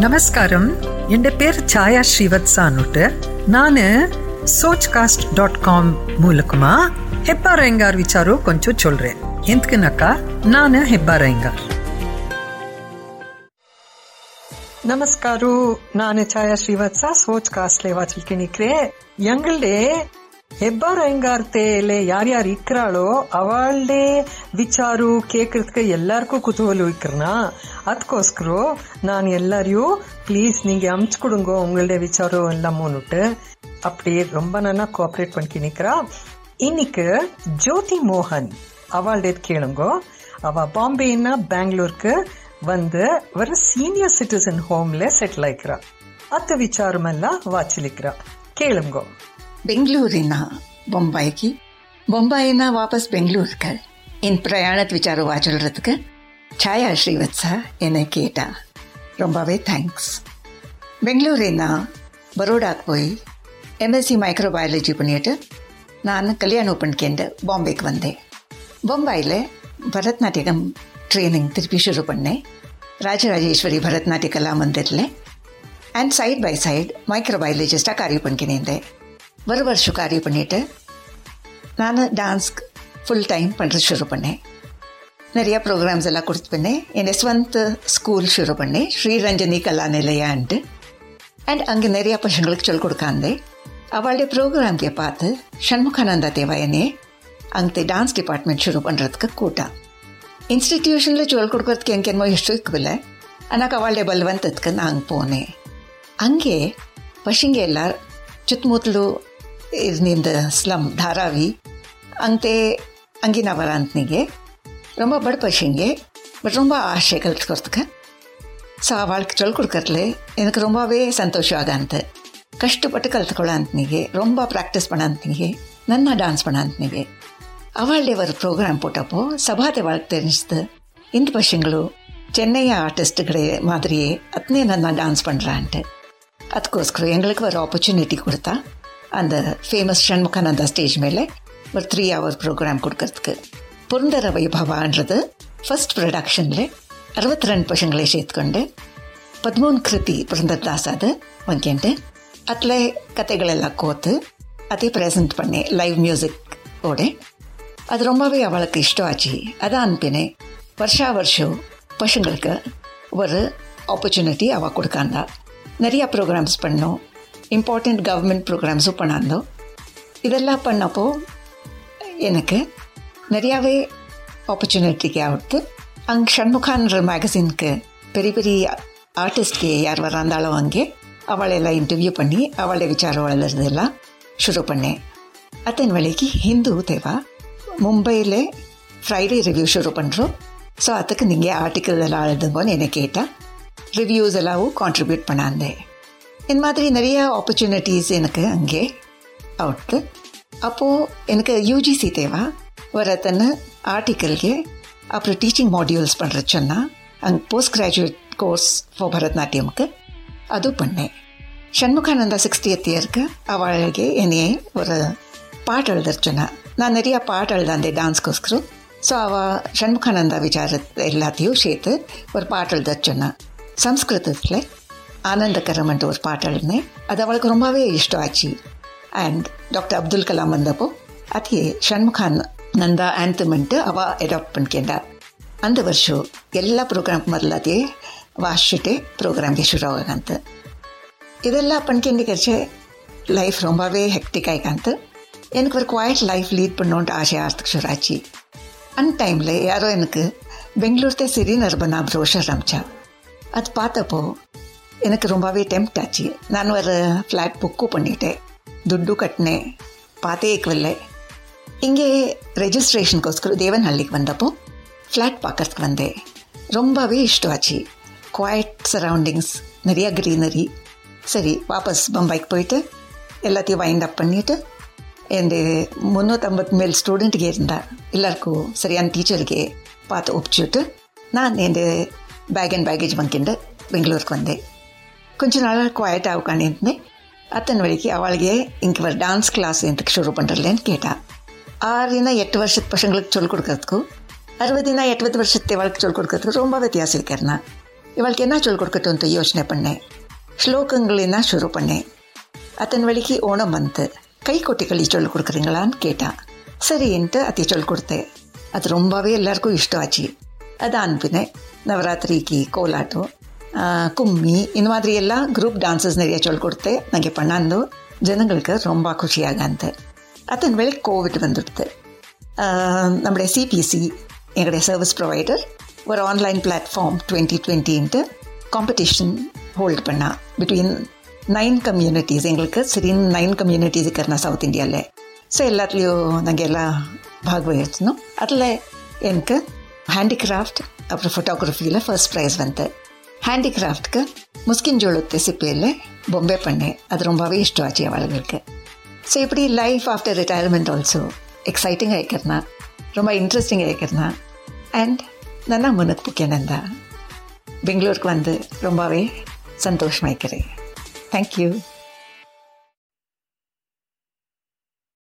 നമസ്കാരം എൻ്റെ പേര് ഛായ ശ്രീവത്സ എന്നിട്ട് ഞാൻ சோச் காஸ்ட் டாட் காம் மூலக்குமா. ஹெப்பா ரயங்கார் விசாரோ கொஞ்சம் சொல்றேன். எந்தக்குனாக்கா? நான் ஹெப்பா ரயங்கார். ನಮಸ್ಕಾರ ನಾನು ಛಾಯಾ ಶ್ರೀವತ್ಸ சோச் ಕಾಸ್ ಲೇವಾ ತಿಳ್ಕಿಣಿಕ್ರೆ ಎಂಗಳೇ ஹெப்பார் ஐங்கார்த்தேலே யார் யார் இருக்கிறாளோ அவளே ವಿಚಾರು ಕೇಳ್ಕೊದಕ್ಕೆ ಎಲ್ಲರಿಗೂ ಕುತೂಹಲ ಇಕ್ಕರ್ನಾ ಅದಕ್ಕೋಸ್ಕರ ನಾನು ಎಲ್ಲರಿಗೂ ப்ளீஸ் நீங்கள் அமுச்சுக்கொடுங்க உங்களுடைய விசாரம் எல்லாமோன்னுட்டு அப்படியே ரொம்ப நல்லா கோஆப்ரேட் பண்ணிக்கி நிற்கிறா இன்னைக்கு ஜோதி மோகன் அவளுடைய கேளுங்கோ அவ பாம்பேன்னா பெங்களூருக்கு வந்து ஒரு சீனியர் சிட்டிசன் ஹோம்ல செட்டில் ஆயிக்கிறா அத்த விசாரமெல்லாம் வாச்சிலிக்கிறா கேளுங்கோ ಬೆಂಗಳೂರಿನ ಬೊಂಬಾಯಿಗೆ ಬೊಂಬಾಯಿನ ವಾಪಸ್ ಬೆಂಗಳೂರಿಗೆ என் பிரயாணத்து விசாரம் வாச்சல்றதுக்கு ಛಾಯಾ ಶ್ರೀವತ್ಸ என்னை கேட்டா ரொம்பவே தேங்க்ஸ் பெங்களூரினா பரோடாக்கு போய் எம்எஸ்சி மைக்ரோபயாலஜி பண்ணிட்டு நான் கல்யாணம் பண்ணிக்கேண்டு பாம்பேக்கு வந்தேன் பம்பாயில் பரதநாட்டியம் ட்ரைனிங் திருப்பி ಶುರು பண்ணேன் ராஜராஜேஸ்வரி பரதநாட்டிய கலா மந்திரில் அண்ட் சைட் பை சைடு மைக்ரோபயாலஜிஸ்டாக காரியம் பண்ணிக்கினேன் ஒரு வருஷம் காரியம் பண்ணிவிட்டு நான் டான்ஸ்க்கு ஃபுல் டைம் பண்ணுறது ஷுரு பண்ணேன். நிறையா ப்ரோக்ராம்ஸ் எல்லாம் கொடுத்து பண்ணேன். என்னை ஸ்வந்த் ஸ்கூல் ஷுரு பண்ணேன். ஸ்ரீரஞ்சனி கலாநிலையான்ட்டு அண்ட் அங்கே நிறையா பசங்களுக்கு சொல்லிக் கொடுக்காந்தேன். அவளுடைய ப்ரோக்ராம்கே பார்த்து ஷண்முகானந்தா தேவாயனே அங்கே டான்ஸ் டிபார்ட்மெண்ட் ಶುರು பண்ணுறதுக்கு கூட்டான் இன்ஸ்டிடியூஷனில் சொல்லிக் கொடுக்கறதுக்கு எங்கேனோ ಎಷ್ಟು ಇಕ್ಕವಿಲ್ಲ ಅನ್ನಕ್ಕೆ ಅವಳೇ ಬಲವಂತದಕ್ಕೆ ನಾನು போனேன். அங்கே பசங்க எல்லார் சுத்தமுத்தலு is in the ಧಾರಾವಿ ಅಂತೆ ಅಂಗಿನ ಬರಾಂತ್ನಿಗೆ ரொம்ப படுப்பசிங்க பட் ரொம்ப ஆசை கற்றுக்கிறதுக்கு ஸோ வாழ்க்கை சொல்லிக் கொடுக்கறதுல எனக்கு ரொம்பவே சந்தோஷம் ஆகாந்து கஷ்டப்பட்டு கற்றுக்கொள்ளாந்தீங்க ரொம்ப ப்ராக்டிஸ் பண்ணாந்தீங்க நல்லா டான்ஸ் பண்ணாந்தீங்க அவளே ஒரு ப்ரோக்ராம் போட்டப்போ சபாதை வாழ்க்கை தெரிஞ்சது இந்த பசங்களும் சென்னை ஆர்டிஸ்ட்டுகளே மாதிரியே அத்தனே நல்லா டான்ஸ் பண்ணுறான்ட்டு அதுக்கோஸ்கரம் எங்களுக்கு ஒரு ஆப்பர்ச்சுனிட்டி கொடுத்தா அந்த ஃபேமஸ் சண்முகானந்தா ஸ்டேஜ் மேலே ஒரு த்ரீ ஹவர் ப்ரோக்ராம் கொடுக்கறதுக்கு புரந்தர வைபவான்றது ஃபர்ஸ்ட் ப்ரொடக்ஷனில் ಅರವತ್ತು ರೆಂಡು சேர்த்துக்கொண்டு ಸೇತ್ಕೊಂಡು கிருதி ಕೃತಿ ಪುರಂದರ್ ದಾಸ್ ಅದು அதில் ಅತ್ಲೆ ಕತೆಗಳೆಲ್ಲ ಕೋತು ಅದೇ ಪ್ರೆಸೆಂಟ್ ಪಣ್ಣೆ லைவ் மியூசிக் ஓட. அது ரொம்பவே அவளுக்கு இஷ்டம் ஆச்சு அதான் அனுப்பினேன் வருஷா வருஷம் பசங்களுக்கு ஒரு ஆப்பர்ச்சுனிட்டி அவள் கொடுக்காந்தா. நிறையா ப்ரோக்ராம்ஸ் பண்ணோம். இம்பார்ட்டண்ட் கவர்மெண்ட் ப்ரோக்ராம்ஸும் பண்ணாந்தோம் இதெல்லாம் பண்ணப்போ எனக்கு நிறையாவே ஆப்பர்ச்சுனிட்டிக்கு ஆகுது அங்கே ஷண்முகான்ற மேகசின்க்கு பெரிய பெரிய ஆர்டிஸ்ட்க்கு யார் வராந்தாலும் அங்கே அவளையெல்லாம் இன்டர்வியூ பண்ணி அவளை விசாரம் வளர்றதெல்லாம் ஷுரு பண்ணேன். அத்தன் ವಳಿಗೆ ஹிந்து தேவா மும்பையில் ஃப்ரைடே ரிவ்யூ ஷுரு பண்ணுறோம் ஸோ அதுக்கு நீங்கள் ஆர்டிக்கல் எல்லாம் எழுதுங்கன்னு என்னை கேட்டால் ரிவ்யூஸ் எல்லாவும் கான்ட்ரிபியூட் பண்ணாந்தேன் இந்த மாதிரி நிறையா ஆப்பர்ச்சுனிட்டிஸ் எனக்கு அங்கே அவுட்டு. அப்போது எனக்கு யூஜிசி தேவை. வரத்தன ಆರ್ಟಿಕಲ್ಗೆ ಅಪರ ಟೀಚಿಂಗ್ ಮಾಡ್ಯೂಲ್ಸ್ பண்ணுறச்சன்னா அங்கே போஸ்ட் கிராஜுவேட் கோர்ஸ் ஃபார் பரதநாட்டியமுக்கு அது பண்ணேன். ஷண்முகானந்தா சிக்ஸ்டியத் இயருக்கு அவளுக்கு என்னையே ஒரு பாட்டு எழுதிருச்சுன்னா நான் நிறையா பாட்டு எழுதாந்தேன் டான்ஸ்கோஸ்கரம் ஸோ அவள் ஷண்முகானந்தா விசாரத்தை எல்லாத்தையும் சேர்த்து ஒரு பாட்டு எழுதிருச்சுன்னா சம்ஸ்கிருதத்தில் ಆನಂದಕರಂ ಅಂತ ஒரு ಪಾಠ அது அவளுக்கு ரொம்பவே ರೊಂಬವೇ ಇಷ್ಟ ಆಚಿ ಆ್ಯಂಡ್ ಡಾಕ್ಟರ್ ಅಬ್ದುಲ್ ಕಲಾಂ ಬಂದಪ್ಪೋ ಅತಿ நந்தா ஆன்தமெண்ட்டு அவா அடாப்ட் பண்ணிக்கேண்டா அந்த வருஷம் எல்லா ப்ரோக்ராம் மரலாதே வாஷிட்டு ப்ரோக்ராம்க்கு ಶುರುವಾಗಂತ இதெல்லாம் பண்ணிக்கேண்டி கரிச்சு லைஃப் ரொம்பவே ஹெக்டிக் எனக்கு ஒரு குவாய்ட் லைஃப் லீட் பண்ணோன்ட்டு ஆசை ஆர்த்துக்கு சுராச்சி அந்த டைமில் யாரோ எனக்கு பெங்களூர்த்தே சிறி நிர்பனா ப்ரோஷர் அமிச்சா அது பார்த்தப்போ எனக்கு ரொம்பவே டெம்ட் ஆச்சு. நான் ஒரு ஃப்ளாட் புக்கும் பண்ணிட்டேன். ದುಡ್ಡು கட்டினேன். ಪಾತೆ ಇಕ್ವಲ್ಲೆ இங்கே ರೆಜಿಸ್ಟ್ರೇಷನ್ಗೋಸ್ಕರ ದೇವನಹಳ್ಳಿಗೆ வந்தப்போ ஃப்ளாட் ಪಾಕರ್ಸ್ಗೆ வந்தேன். ரொம்பவே இஷ்டவாச்சு குவாய்ட் சரௌண்டிங்ஸ் நிறையா க்ரீனரி சரி வாபஸ் பம்பாய்க்கு போயிட்டு எல்லாத்தையும் வைண்ட் அப் பண்ணிவிட்டு எந்த முந்நூற்றம்பத்து மேல் ஸ்டூடெண்ட்டுக்கே இருந்தால் எல்லாருக்கும் சரியான டீச்சருக்கே பார்த்து ஒப்பிச்சுட்டு நான் எந்த பேக் அண்ட் பேகேஜ் வாங்கிட்டு பெங்களூருக்கு வந்தேன். கொஞ்ச நாளாக குவாய்ட்டாக உட்காந்துருந்தேன் அத்தனை வழிக்கு அவளுக்கு இங்கே ஒரு டான்ஸ் கிளாஸ் எதுக்கு ಶುರು பண்ணுறலேன்னு கேட்டா ಆರಿನ ಎಟ್ಟು ವರ್ಷದ ಪಸಂಗಳಿಗೆ சொல்லிக் கொடுக்கறதுக்கும் அறுபதுனா எட்பது வருஷத்தை வாழ்க்கை சொல்லிக் கொடுக்கறதுக்கு ரொம்ப வித்தியாசம் இருக்கிறேன் இவளுக்கு என்ன சொல்லிக் கொடுக்கட்டும்ட்டு யோசனை பண்ணேன் ஸ்லோகங்களா ಶುರು பண்ணேன் அத்தன் வழிக்கு ஓணம் வந்து கை கொட்டிகளி சொல்லிக் கொடுக்குறீங்களான்னு கேட்டான் சரின்ட்டு அத்தி சொல்லிக் கொடுத்தேன் அது ரொம்பவே எல்லாருக்கும் இஷ்டம் ஆச்சு அதை அனுப்பினேன் நவராத்திரிக்கு கோலாட்டம் ಕುಮ್ಮಿ ಇನ್ನು ಮಾದರಿ ಎಲ್ಲ ಗ್ರೂಪ್ ಡ್ಯಾನ್ಸಸ್ ನೆರೆಯ ಚೊಳ್ಕೊಡ್ತೆ ನನಗೆ ಪಣ್ಣಂದು ಜನಗಳಿಗೆ ರೊಂಬ ಖುಷಿಯಾಗಂತೆ ಅದನ್ನ ವೇಳೆ ಕೋವಿಡ್ ಬಂದುಬಿಡ್ತು നമ്മുടെ സി പി സി ഞങ്ങളുടെ സർവീസ് പ്രൊവൈഡർ ഒരു ഓൺലൈൻ പ്ലാറ്റ്ഫോം ട്വൻറ്റി ട്വൻറ്റിൻ്റെ കോമ്പറ്റീഷൻ ഹോൾഡ് പണ ബിറ്റ്വീൻ നൈൻ കമ്മ്യൂണിറ്റീസ് എങ്ങൾക്ക് ശരി നൈൻ കമ്മ്യൂണിറ്റീസ് കയറുന്ന സൗത്ത് ഇന്ത്യ അല്ലേ സോ എല്ലാത്തിലെയോ ഞങ്ങൾക്കെല്ല ഭാഗവഹിച്ചിരുന്നു അതിൽ എനിക്ക് ഹാൻഡിക്രാഫ്റ്റ് അപ്പുറം ഫോട്ടോഗ്രാഫിയിൽ ഫസ്റ്റ് പ്രൈസ് വന്നത് ஹேண்டிகிராஃப்ட்க்கு முஸ்கின் ஜோளத்து சிப்பையில் பொம்பே பண்ணேன் அது ரொம்பவே இஷ்டம் ஆச்சு அவளுங்களுக்கு ஸோ இப்படி life after retirement also exciting ಆಯ್ಕರ್ನ ತುಂಬ ಇಂಟ್ರೆಸ್ಟಿಂಗ್ ಆಯ್ಕರ್ನ ಆ್ಯಂಡ್ ನನ್ನ ಮುನಕ್ ಪುಕ್ಯನಂದ ಬೆಂಗಳೂರಿಗೆ வந்து ரொம்பவே சந்தோஷமாய்க்கிறேன் தேங்க்யூ